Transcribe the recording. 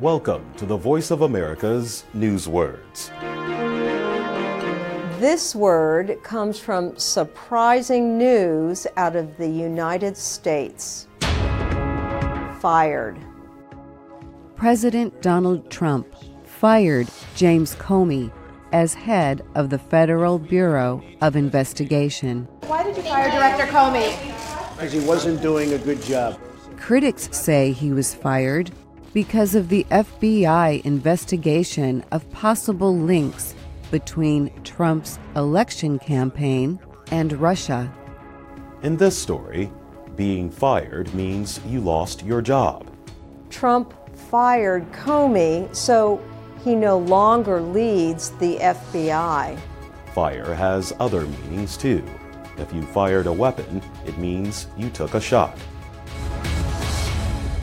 Welcome to the Voice of America's News Words. This word comes from surprising news out of the United States. Fired. President Donald Trump fired James Comey as head of the Federal Bureau of Investigation. Why did you fire Director Comey? Because he wasn't doing a good job. Critics say he was fired because of the FBI investigation of possible links between Trump's election campaign and Russia. In this story, being fired means you lost your job. Trump fired Comey, so he no longer leads the FBI. Fire has other meanings too. If you fired a weapon, it means you took a shot.